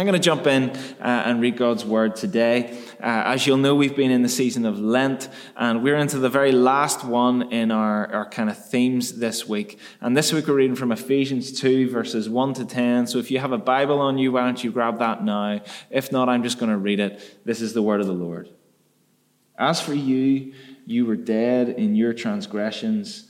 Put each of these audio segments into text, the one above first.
I'm going to jump in uh, and read God's word today. Uh, as you'll know, we've been in the season of Lent, and we're into the very last one in our, our kind of themes this week. And this week we're reading from Ephesians 2, verses 1 to 10. So if you have a Bible on you, why don't you grab that now? If not, I'm just going to read it. This is the word of the Lord. As for you, you were dead in your transgressions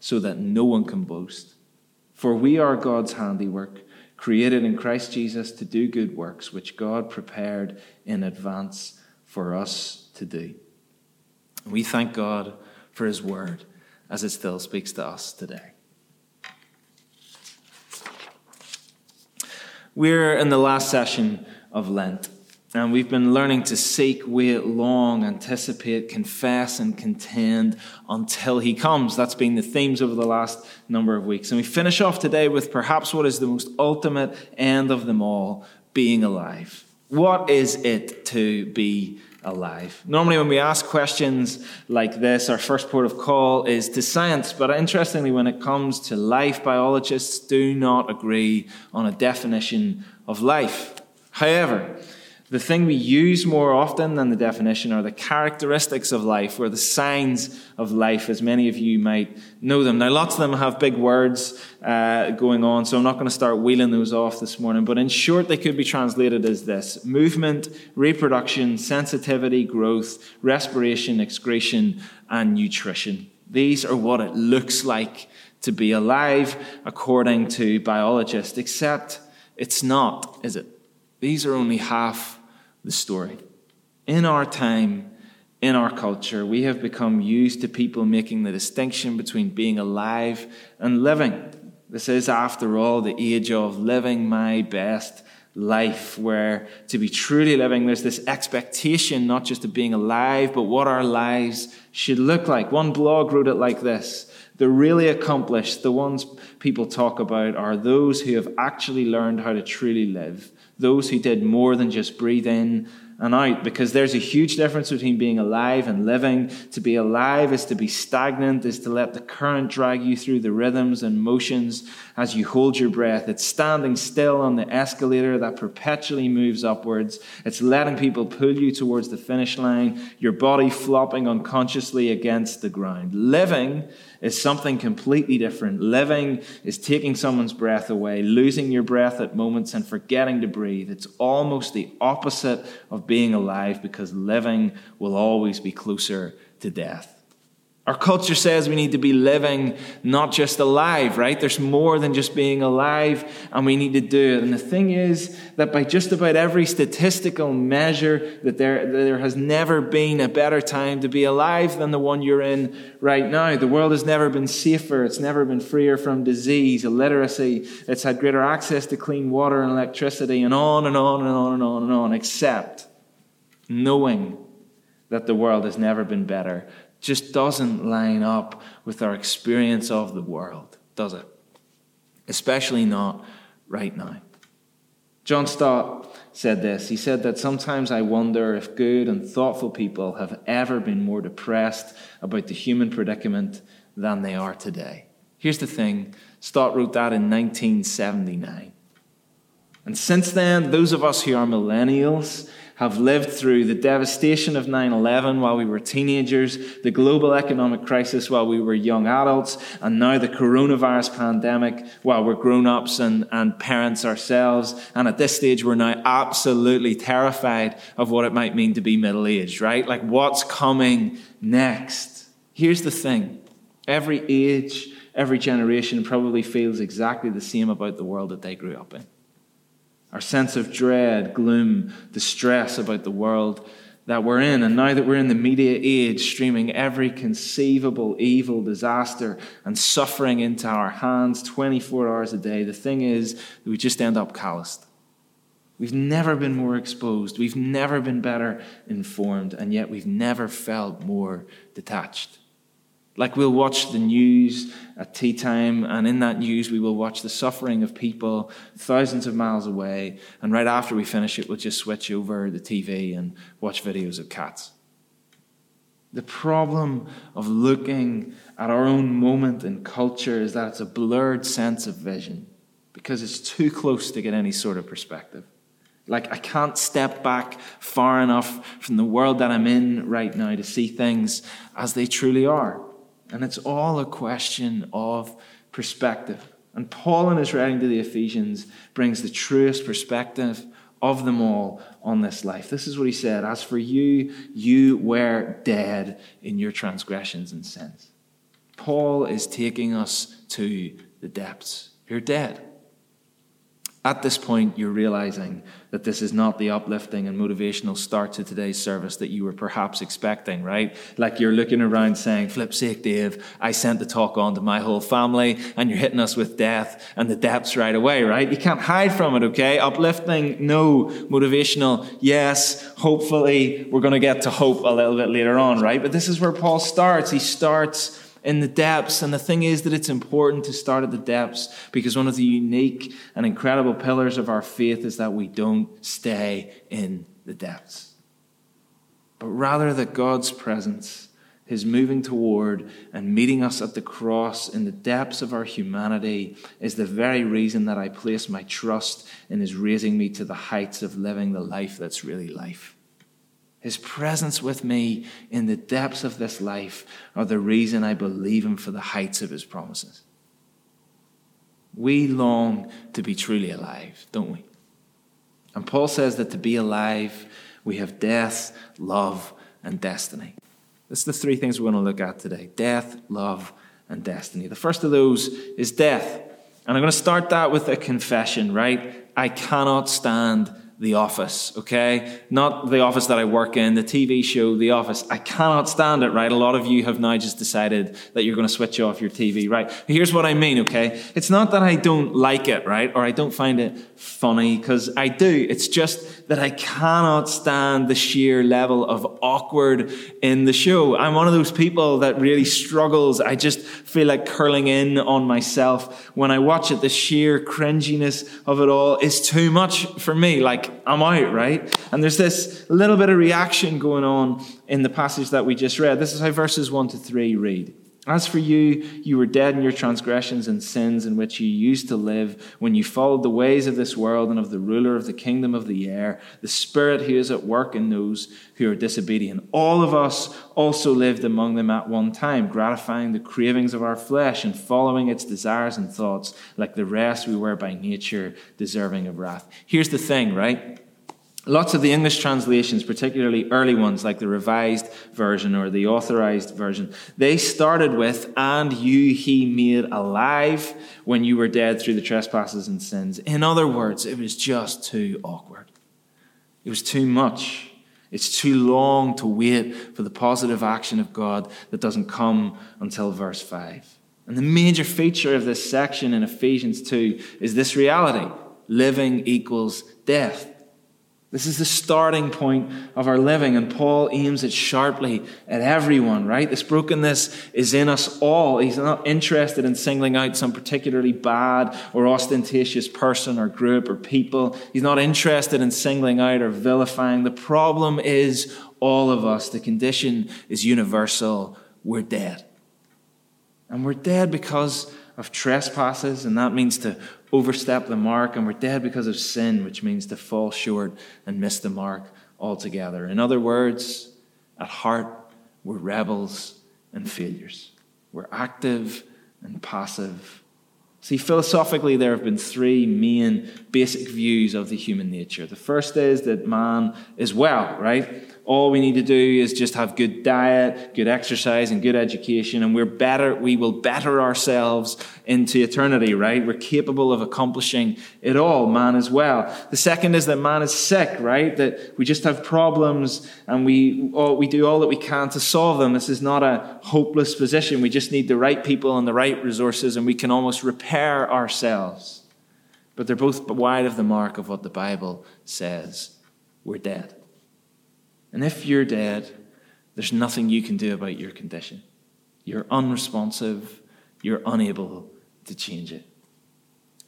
so that no one can boast. For we are God's handiwork, created in Christ Jesus to do good works, which God prepared in advance for us to do. We thank God for His word as it still speaks to us today. We're in the last session of Lent. And we've been learning to seek, wait, long, anticipate, confess, and contend until He comes. That's been the themes over the last number of weeks. And we finish off today with perhaps what is the most ultimate end of them all being alive. What is it to be alive? Normally, when we ask questions like this, our first port of call is to science. But interestingly, when it comes to life, biologists do not agree on a definition of life. However, the thing we use more often than the definition are the characteristics of life or the signs of life, as many of you might know them. Now, lots of them have big words uh, going on, so I'm not going to start wheeling those off this morning. But in short, they could be translated as this movement, reproduction, sensitivity, growth, respiration, excretion, and nutrition. These are what it looks like to be alive according to biologists, except it's not, is it? These are only half the story. In our time, in our culture, we have become used to people making the distinction between being alive and living. This is, after all, the age of living my best life, where to be truly living, there's this expectation not just of being alive, but what our lives should look like. One blog wrote it like this The really accomplished, the ones people talk about, are those who have actually learned how to truly live those who did more than just breathe in and out because there's a huge difference between being alive and living. To be alive is to be stagnant, is to let the current drag you through the rhythms and motions as you hold your breath. It's standing still on the escalator that perpetually moves upwards. It's letting people pull you towards the finish line, your body flopping unconsciously against the ground. Living is something completely different. Living is taking someone's breath away, losing your breath at moments and forgetting to breathe. It's almost the opposite of being alive because living will always be closer to death. Our culture says we need to be living, not just alive, right? There's more than just being alive, and we need to do it. And the thing is that by just about every statistical measure, that there, there has never been a better time to be alive than the one you're in right now. The world has never been safer. It's never been freer from disease, illiteracy. It's had greater access to clean water and electricity, and on and on and on and on and on, except knowing that the world has never been better just doesn't line up with our experience of the world, does it? Especially not right now. John Stott said this. He said that sometimes I wonder if good and thoughtful people have ever been more depressed about the human predicament than they are today. Here's the thing Stott wrote that in 1979. And since then, those of us who are millennials have lived through the devastation of 9 11 while we were teenagers, the global economic crisis while we were young adults, and now the coronavirus pandemic while we're grown ups and, and parents ourselves. And at this stage, we're now absolutely terrified of what it might mean to be middle aged, right? Like what's coming next? Here's the thing every age, every generation probably feels exactly the same about the world that they grew up in. Our sense of dread, gloom, distress about the world that we're in. And now that we're in the media age, streaming every conceivable evil, disaster, and suffering into our hands 24 hours a day, the thing is that we just end up calloused. We've never been more exposed. We've never been better informed. And yet we've never felt more detached. Like we'll watch the news at tea time, and in that news, we will watch the suffering of people thousands of miles away. And right after we finish it, we'll just switch over the TV and watch videos of cats. The problem of looking at our own moment in culture is that it's a blurred sense of vision because it's too close to get any sort of perspective. Like, I can't step back far enough from the world that I'm in right now to see things as they truly are. And it's all a question of perspective. And Paul, in his writing to the Ephesians, brings the truest perspective of them all on this life. This is what he said As for you, you were dead in your transgressions and sins. Paul is taking us to the depths. You're dead. At this point, you're realizing that this is not the uplifting and motivational start to today's service that you were perhaps expecting, right? Like you're looking around saying, flip sake, Dave, I sent the talk on to my whole family and you're hitting us with death and the depths right away, right? You can't hide from it, okay? Uplifting, no. Motivational, yes. Hopefully, we're going to get to hope a little bit later on, right? But this is where Paul starts. He starts in the depths. And the thing is that it's important to start at the depths because one of the unique and incredible pillars of our faith is that we don't stay in the depths, but rather that God's presence, His moving toward and meeting us at the cross in the depths of our humanity, is the very reason that I place my trust in His raising me to the heights of living the life that's really life. His presence with me in the depths of this life are the reason I believe Him for the heights of His promises. We long to be truly alive, don't we? And Paul says that to be alive, we have death, love, and destiny. That's the three things we're going to look at today death, love, and destiny. The first of those is death. And I'm going to start that with a confession, right? I cannot stand the Office, okay? Not The Office that I work in, the TV show The Office. I cannot stand it, right? A lot of you have now just decided that you're going to switch off your TV, right? Here's what I mean, okay? It's not that I don't like it, right? Or I don't find it funny, because I do. It's just that I cannot stand the sheer level of awkward in the show. I'm one of those people that really struggles. I just feel like curling in on myself when I watch it. The sheer cringiness of it all is too much for me. Like, I'm out, right? And there's this little bit of reaction going on in the passage that we just read. This is how verses 1 to 3 read. As for you, you were dead in your transgressions and sins in which you used to live when you followed the ways of this world and of the ruler of the kingdom of the air, the spirit who is at work in those who are disobedient. All of us also lived among them at one time, gratifying the cravings of our flesh and following its desires and thoughts. Like the rest, we were by nature deserving of wrath. Here's the thing, right? Lots of the English translations, particularly early ones like the Revised Version or the Authorized Version, they started with, and you he made alive when you were dead through the trespasses and sins. In other words, it was just too awkward. It was too much. It's too long to wait for the positive action of God that doesn't come until verse 5. And the major feature of this section in Ephesians 2 is this reality living equals death. This is the starting point of our living, and Paul aims it sharply at everyone, right? This brokenness is in us all. He's not interested in singling out some particularly bad or ostentatious person or group or people. He's not interested in singling out or vilifying. The problem is all of us. The condition is universal. We're dead. And we're dead because of trespasses, and that means to overstep the mark, and we're dead because of sin, which means to fall short and miss the mark altogether. In other words, at heart, we're rebels and failures. We're active and passive. See, philosophically, there have been three main basic views of the human nature. The first is that man is well, right? All we need to do is just have good diet, good exercise, and good education, and we're better, we will better ourselves into eternity, right? We're capable of accomplishing it all, man as well. The second is that man is sick, right? That we just have problems and we, we do all that we can to solve them. This is not a hopeless position. We just need the right people and the right resources, and we can almost repair ourselves. But they're both wide of the mark of what the Bible says. We're dead. And if you're dead, there's nothing you can do about your condition. You're unresponsive, you're unable to change it.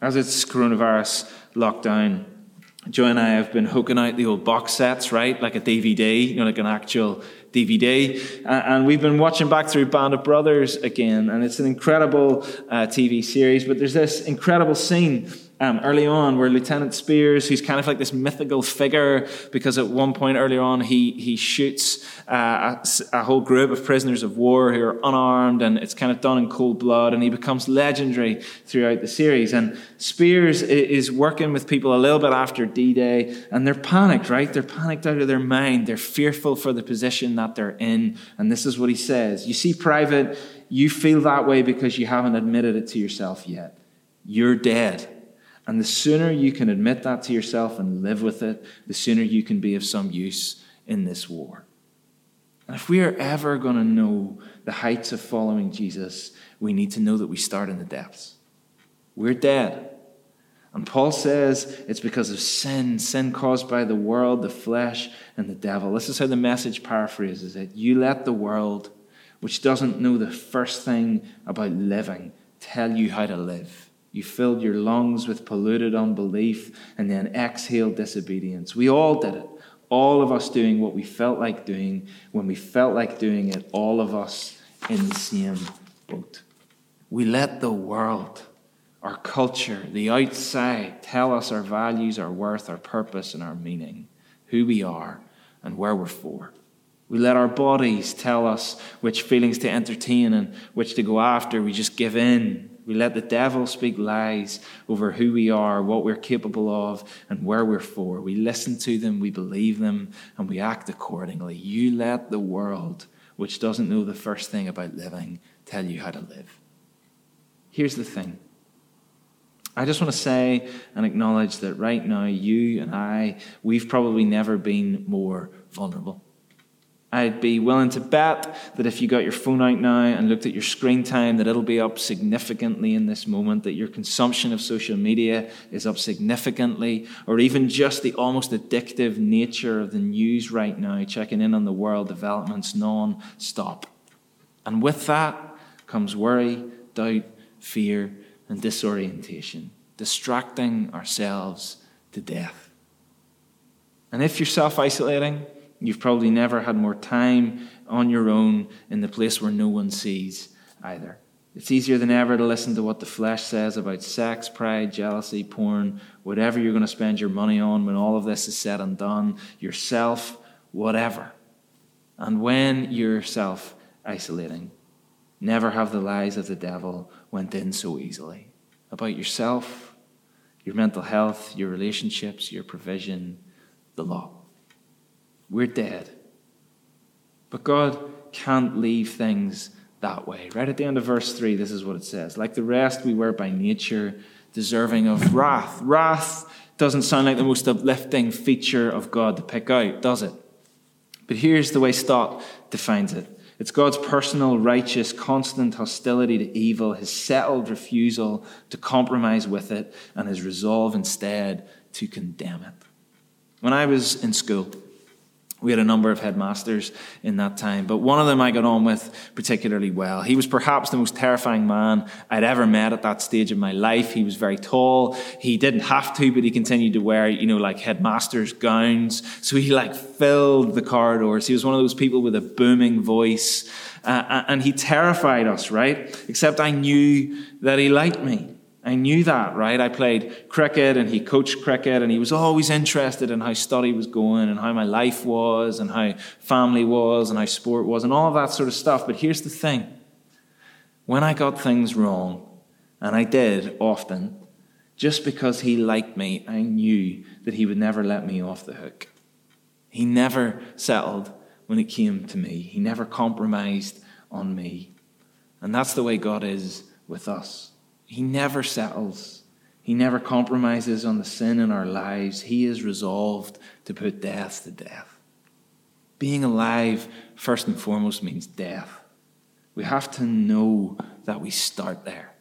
As it's coronavirus lockdown, Joe and I have been hooking out the old box sets, right? Like a DVD, you know, like an actual DVD. And we've been watching back through Band of Brothers again. And it's an incredible uh, TV series. But there's this incredible scene um, early on, where Lieutenant Speirs, who's kind of like this mythical figure, because at one point earlier on, he, he shoots uh, a, a, whole group of prisoners of war who are unarmed, and it's kind of done in cold blood, and he becomes legendary throughout the series. And Speirs is working with people a little bit after D Day, and they're panicked, right? They're panicked out of their mind. They're fearful for the position that they're in. And this is what he says You see, Private, you feel that way because you haven't admitted it to yourself yet. You're dead. And the sooner you can admit that to yourself and live with it, the sooner you can be of some use in this war. And if we are ever going to know the heights of following Jesus, we need to know that we start in the depths. We're dead. And Paul says it's because of sin, sin caused by the world, the flesh, and the devil. This is how the message paraphrases it. You let the world, which doesn't know the first thing about living, tell you how to live. You filled your lungs with polluted unbelief and then exhaled disobedience. We all did it. All of us doing what we felt like doing when we felt like doing it, all of us in the same boat. We let the world, our culture, the outside tell us our values, our worth, our purpose, and our meaning, who we are, and where we're for. We let our bodies tell us which feelings to entertain and which to go after. We just give in we let the devil speak lies over who we are, what we're capable of, and where we're for. We listen to them, we believe them, and we act accordingly. You let the world, which doesn't know the first thing about living, tell you how to live. Here's the thing. I just want to say and acknowledge that right now, you and I, we've probably never been more vulnerable. I'd be willing to bet that if you got your phone out now and looked at your screen time, that it'll be up significantly in this moment, that your consumption of social media is up significantly, or even just the almost addictive nature of the news right now, checking in on the world developments non stop. And with that comes worry, doubt, fear, and disorientation, distracting ourselves to death. And if you're self isolating, You've probably never had more time on your own in the place where no one sees either. It's easier than ever to listen to what the flesh says about sex, pride, jealousy, porn, whatever you're going to spend your money on when all of this is said and done, yourself, whatever. And when you're self isolating, never have the lies of the devil went in so easily about yourself, your mental health, your relationships, your provision, the law. We're dead. But God can't leave things that way. Right at the end of verse 3, this is what it says Like the rest, we were by nature deserving of wrath. Wrath doesn't sound like the most uplifting feature of God to pick out, does it? But here's the way Stott defines it it's God's personal, righteous, constant hostility to evil, his settled refusal to compromise with it, and his resolve instead to condemn it. When I was in school, we had a number of headmasters in that time, but one of them I got on with particularly well. He was perhaps the most terrifying man I'd ever met at that stage of my life. He was very tall. He didn't have to, but he continued to wear, you know, like headmaster's gowns. So he like filled the corridors. He was one of those people with a booming voice. Uh, and he terrified us, right? Except I knew that he liked me. I knew that, right? I played cricket and he coached cricket and he was always interested in how study was going and how my life was and how family was and how sport was and all that sort of stuff. But here's the thing when I got things wrong, and I did often, just because he liked me, I knew that he would never let me off the hook. He never settled when it came to me, he never compromised on me. And that's the way God is with us. He never settles. He never compromises on the sin in our lives. He is resolved to put death to death. Being alive, first and foremost, means death. We have to know that we start there,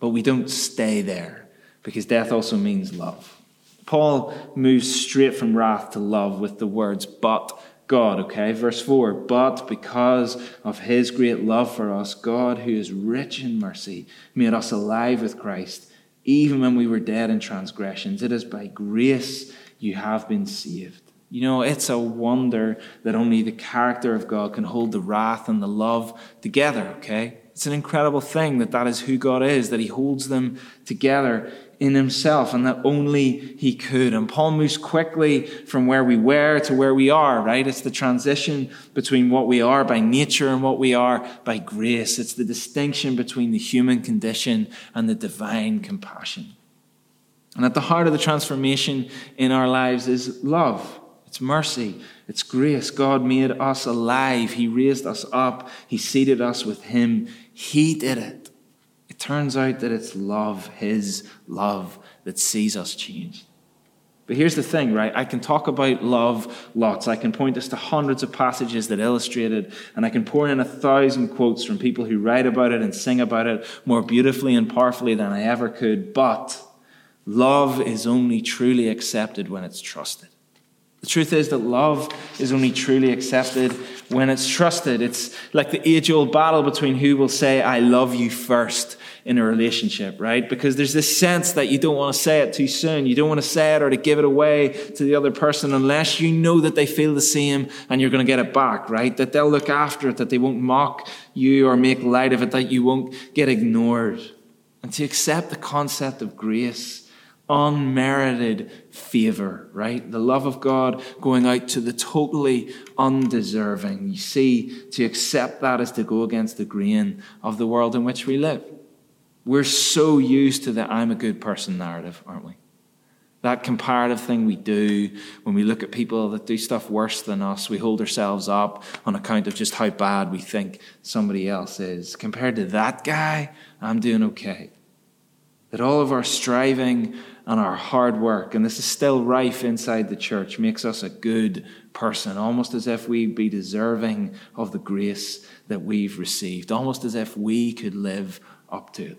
but we don't stay there because death also means love. Paul moves straight from wrath to love with the words, but God, okay? Verse 4 But because of his great love for us, God, who is rich in mercy, made us alive with Christ, even when we were dead in transgressions. It is by grace you have been saved. You know, it's a wonder that only the character of God can hold the wrath and the love together, okay? It's an incredible thing that that is who God is, that He holds them together in himself and that only he could. And Paul moves quickly from where we were to where we are, right? It's the transition between what we are by nature and what we are by grace. It's the distinction between the human condition and the divine compassion. And at the heart of the transformation in our lives is love. It's mercy. It's grace. God made us alive. He raised us up. He seated us with Him. He did it. It turns out that it's love, His love, that sees us changed. But here's the thing, right? I can talk about love lots. I can point us to hundreds of passages that illustrate it, and I can pour in a thousand quotes from people who write about it and sing about it more beautifully and powerfully than I ever could. But love is only truly accepted when it's trusted. The truth is that love is only truly accepted when it's trusted. It's like the age old battle between who will say, I love you first in a relationship, right? Because there's this sense that you don't want to say it too soon. You don't want to say it or to give it away to the other person unless you know that they feel the same and you're going to get it back, right? That they'll look after it, that they won't mock you or make light of it, that you won't get ignored. And to accept the concept of grace unmerited favor, right? The love of God going out to the totally undeserving. You see, to accept that is to go against the grain of the world in which we live. We're so used to the I'm a good person narrative, aren't we? That comparative thing we do when we look at people that do stuff worse than us, we hold ourselves up on account of just how bad we think somebody else is. Compared to that guy, I'm doing okay. That all of our striving and our hard work, and this is still rife inside the church, makes us a good person, almost as if we be deserving of the grace that we've received, almost as if we could live up to it.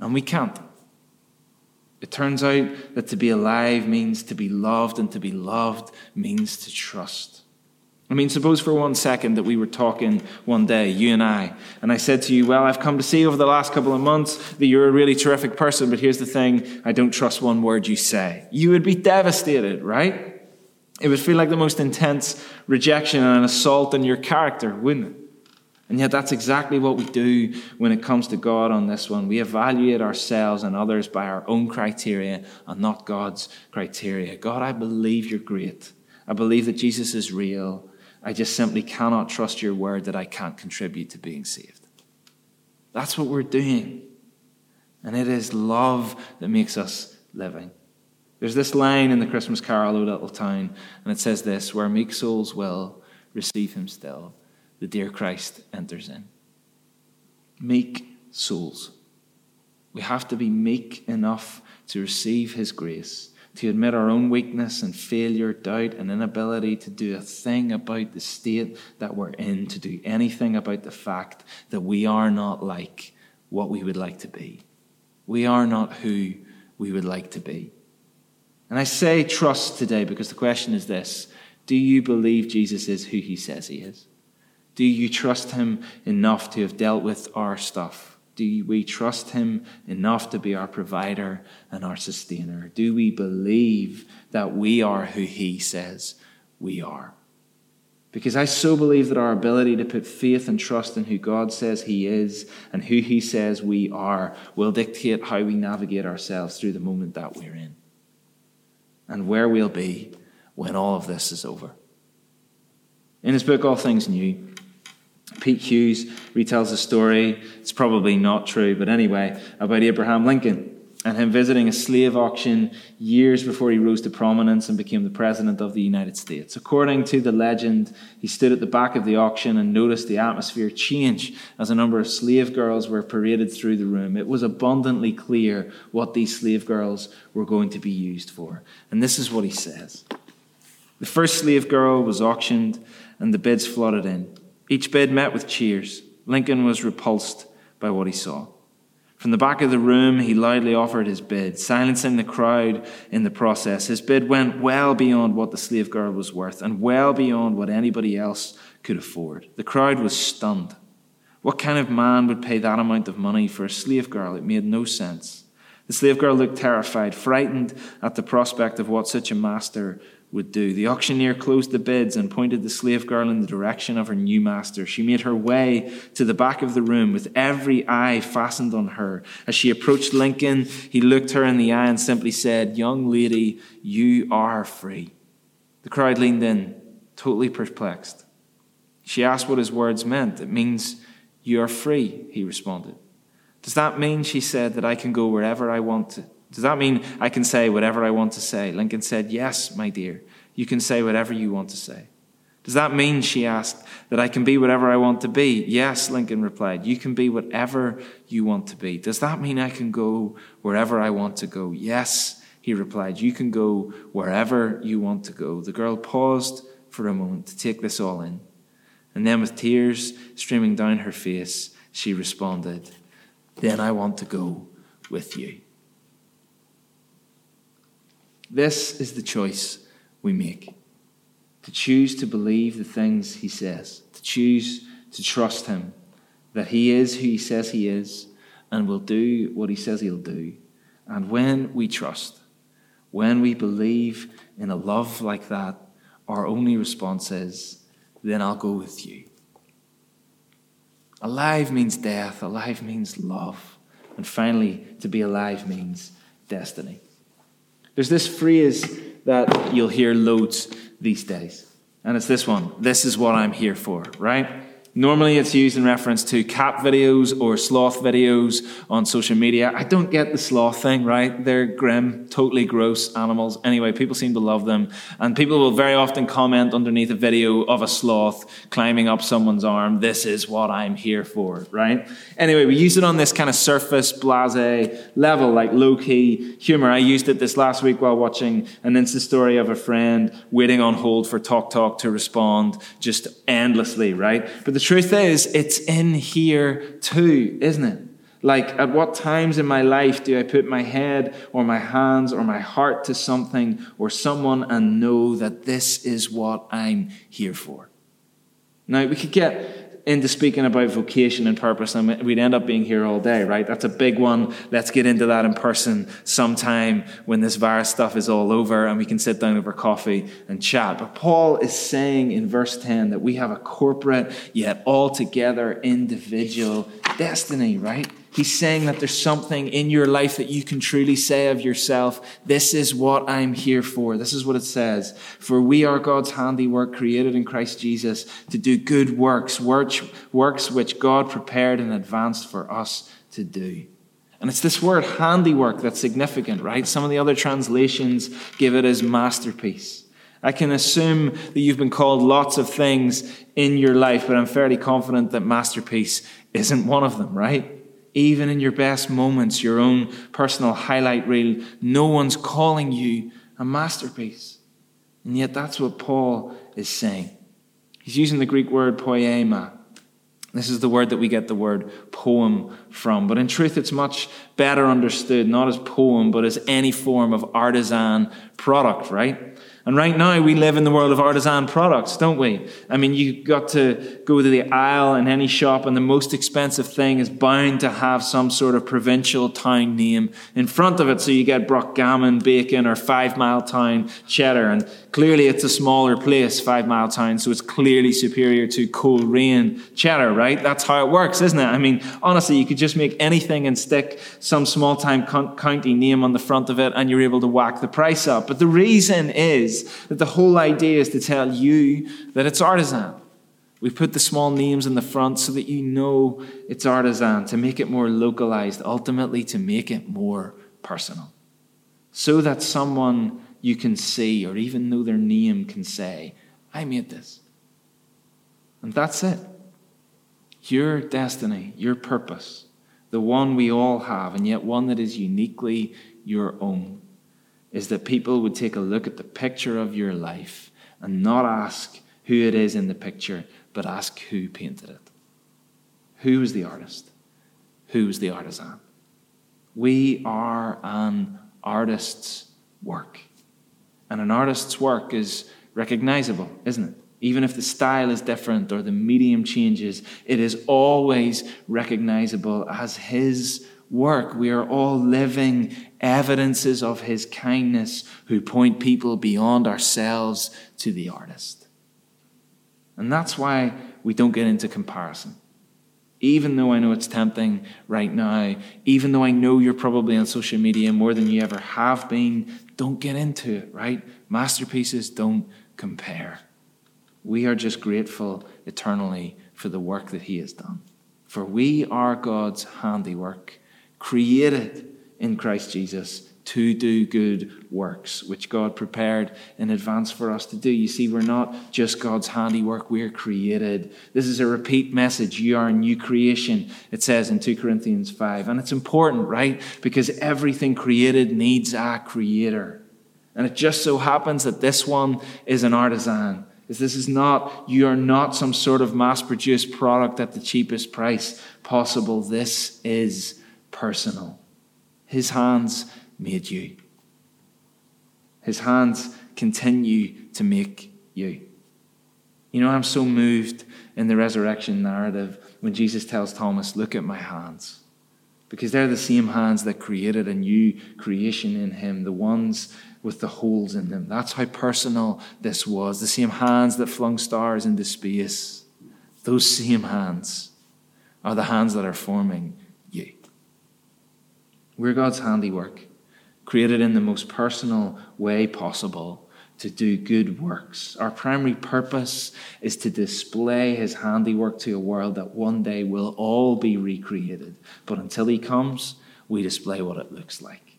And we can't. It turns out that to be alive means to be loved, and to be loved means to trust. I mean, suppose for one second that we were talking one day, you and I, and I said to you, Well, I've come to see over the last couple of months that you're a really terrific person, but here's the thing I don't trust one word you say. You would be devastated, right? It would feel like the most intense rejection and an assault on your character, wouldn't it? And yet, that's exactly what we do when it comes to God on this one. We evaluate ourselves and others by our own criteria and not God's criteria. God, I believe you're great. I believe that Jesus is real. I just simply cannot trust your word that I can't contribute to being saved. That's what we're doing. And it is love that makes us living. There's this line in the Christmas Carol, O Little Town, and it says this where meek souls will receive him still, the dear Christ enters in. Meek souls. We have to be meek enough to receive his grace to admit our own weakness and failure, doubt, and inability to do a thing about the state that we're in, to do anything about the fact that we are not like what we would like to be. We are not who we would like to be. And I say trust today because the question is this Do you believe Jesus is who he says he is? Do you trust him enough to have dealt with our stuff? Do we trust Him enough to be our provider and our sustainer? Do we believe that we are who He says we are? Because I so believe that our ability to put faith and trust in who God says He is and who He says we are will dictate how we navigate ourselves through the moment that we're in and where we'll be when all of this is over. In his book, All Things New, Pete Hughes retells a story, it's probably not true, but anyway, about Abraham Lincoln and him visiting a slave auction years before he rose to prominence and became the President of the United States. According to the legend, he stood at the back of the auction and noticed the atmosphere change as a number of slave girls were paraded through the room. It was abundantly clear what these slave girls were going to be used for. And this is what he says The first slave girl was auctioned, and the bids flooded in. Each bid met with cheers. Lincoln was repulsed by what he saw. From the back of the room, he loudly offered his bid, silencing the crowd in the process. His bid went well beyond what the slave girl was worth and well beyond what anybody else could afford. The crowd was stunned. What kind of man would pay that amount of money for a slave girl? It made no sense. The slave girl looked terrified, frightened at the prospect of what such a master would do. The auctioneer closed the bids and pointed the slave girl in the direction of her new master. She made her way to the back of the room with every eye fastened on her. As she approached Lincoln, he looked her in the eye and simply said, Young lady, you are free. The crowd leaned in, totally perplexed. She asked what his words meant. It means you are free, he responded. Does that mean, she said, that I can go wherever I want to? Does that mean I can say whatever I want to say? Lincoln said, Yes, my dear. You can say whatever you want to say. Does that mean, she asked, that I can be whatever I want to be? Yes, Lincoln replied. You can be whatever you want to be. Does that mean I can go wherever I want to go? Yes, he replied. You can go wherever you want to go. The girl paused for a moment to take this all in. And then, with tears streaming down her face, she responded, Then I want to go with you. This is the choice we make to choose to believe the things he says, to choose to trust him, that he is who he says he is and will do what he says he'll do. And when we trust, when we believe in a love like that, our only response is, then I'll go with you. Alive means death, alive means love. And finally, to be alive means destiny. There's this phrase that you'll hear loads these days, and it's this one This is what I'm here for, right? Normally, it's used in reference to cat videos or sloth videos on social media. I don't get the sloth thing, right? They're grim, totally gross animals. Anyway, people seem to love them. And people will very often comment underneath a video of a sloth climbing up someone's arm, this is what I'm here for, right? Anyway, we use it on this kind of surface, blase level, like low key humor. I used it this last week while watching an Insta story of a friend waiting on hold for Talk Talk to respond just endlessly, right? But the truth is, it's in here too, isn't it? Like, at what times in my life do I put my head or my hands or my heart to something or someone and know that this is what I'm here for? Now, we could get into speaking about vocation and purpose, and we'd end up being here all day, right? That's a big one. Let's get into that in person sometime when this virus stuff is all over and we can sit down over coffee and chat. But Paul is saying in verse 10 that we have a corporate yet altogether individual destiny, right? He's saying that there's something in your life that you can truly say of yourself, this is what I'm here for. This is what it says. For we are God's handiwork created in Christ Jesus to do good works, works which God prepared in advance for us to do. And it's this word handiwork that's significant, right? Some of the other translations give it as masterpiece. I can assume that you've been called lots of things in your life, but I'm fairly confident that masterpiece isn't one of them, right? Even in your best moments, your own personal highlight reel, no one's calling you a masterpiece. And yet that's what Paul is saying. He's using the Greek word poema. This is the word that we get the word poem from. But in truth, it's much better understood, not as poem, but as any form of artisan product, right? And right now, we live in the world of artisan products, don't we? I mean, you got to go to the aisle in any shop, and the most expensive thing is bound to have some sort of provincial town name in front of it. So you get Broughgammon bacon or Fivemiletown cheddar. And clearly, it's a smaller place, Fivemiletown, so it's clearly superior to Coleraine cheddar, right? That's how it works, isn't it? I mean, honestly, you could just make anything and stick some small time county name on the front of it, and you're able to whack the price up. But the reason is, that the whole idea is to tell you that it's artisan. We put the small names in the front so that you know it's artisan, to make it more localized, ultimately to make it more personal. So that someone you can see, or even know their name, can say, I made this. And that's it. Your destiny, your purpose, the one we all have, and yet one that is uniquely your own is that people would take a look at the picture of your life and not ask who it is in the picture, but ask who painted it. Who was the artist? Who was the artisan? We are an artist's work. And an artist's work is recognizable, isn't it? Even if the style is different or the medium changes, it is always recognizable as his work. We are all living evidences of his kindness who point people beyond ourselves to the artist. And that's why we don't get into comparison. Even though I know it's tempting right now, even though I know you're probably on social media more than you ever have been, don't get into it, right? Masterpieces don't compare. We are just grateful eternally for the work that He has done. For we are God's handiwork created in Christ Jesus to do good works, which God prepared in advance for us to do. You see, we're not just God's handiwork, we're created. This is a repeat message. You are a new creation, it says in 2 Corinthians 5. And it's important, right? Because everything created needs a creator. And it just so happens that this one is an artisan. Is this is not, you are not some sort of mass produced product at the cheapest price possible. This is personal. His hands made you. His hands continue to make you. You know, I'm so moved in the resurrection narrative when Jesus tells Thomas, Look at my hands. Because they're the same hands that created a new creation in him, the ones with the holes in them. That's how personal this was. The same hands that flung stars into space. Those same hands are the hands that are forming you. we're God's handiwork, created in the most personal way possible to do good works. Our primary purpose is to display his handiwork to a world that one day will all be recreated. But until he comes, we display what it looks like.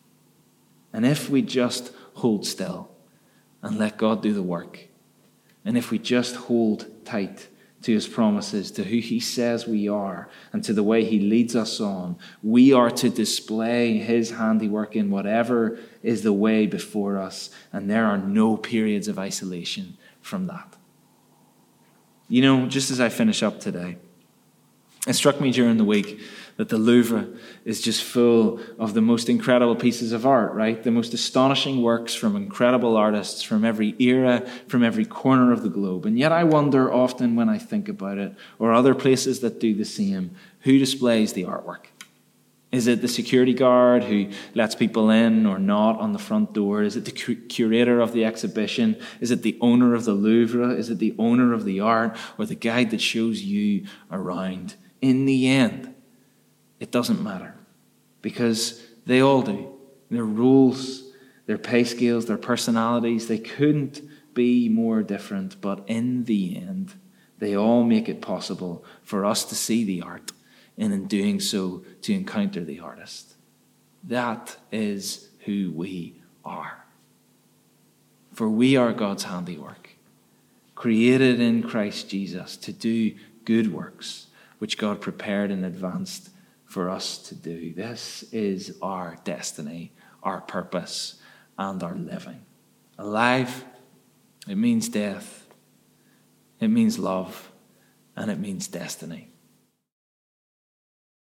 And if we just hold still and let God do the work, and if we just hold tight to his promises, to who he says we are, and to the way he leads us on. We are to display his handiwork in whatever is the way before us, and there are no periods of isolation from that. You know, just as I finish up today, it struck me during the week that the Louvre is just full of the most incredible pieces of art, right? The most astonishing works from incredible artists from every era, from every corner of the globe. And yet I wonder often when I think about it, or other places that do the same, who displays the artwork? Is it the security guard who lets people in or not on the front door? Is it the curator of the exhibition? Is it the owner of the Louvre? Is it the owner of the art or the guide that shows you around? In the end, it doesn't matter because they all do. Their rules, their pay scales, their personalities, they couldn't be more different, but in the end, they all make it possible for us to see the art and in doing so to encounter the artist. That is who we are. For we are God's handiwork, created in Christ Jesus to do good works, which God prepared in advance for us to do. This is our destiny, our purpose, and our living. Alive, it means death, it means love, and it means destiny.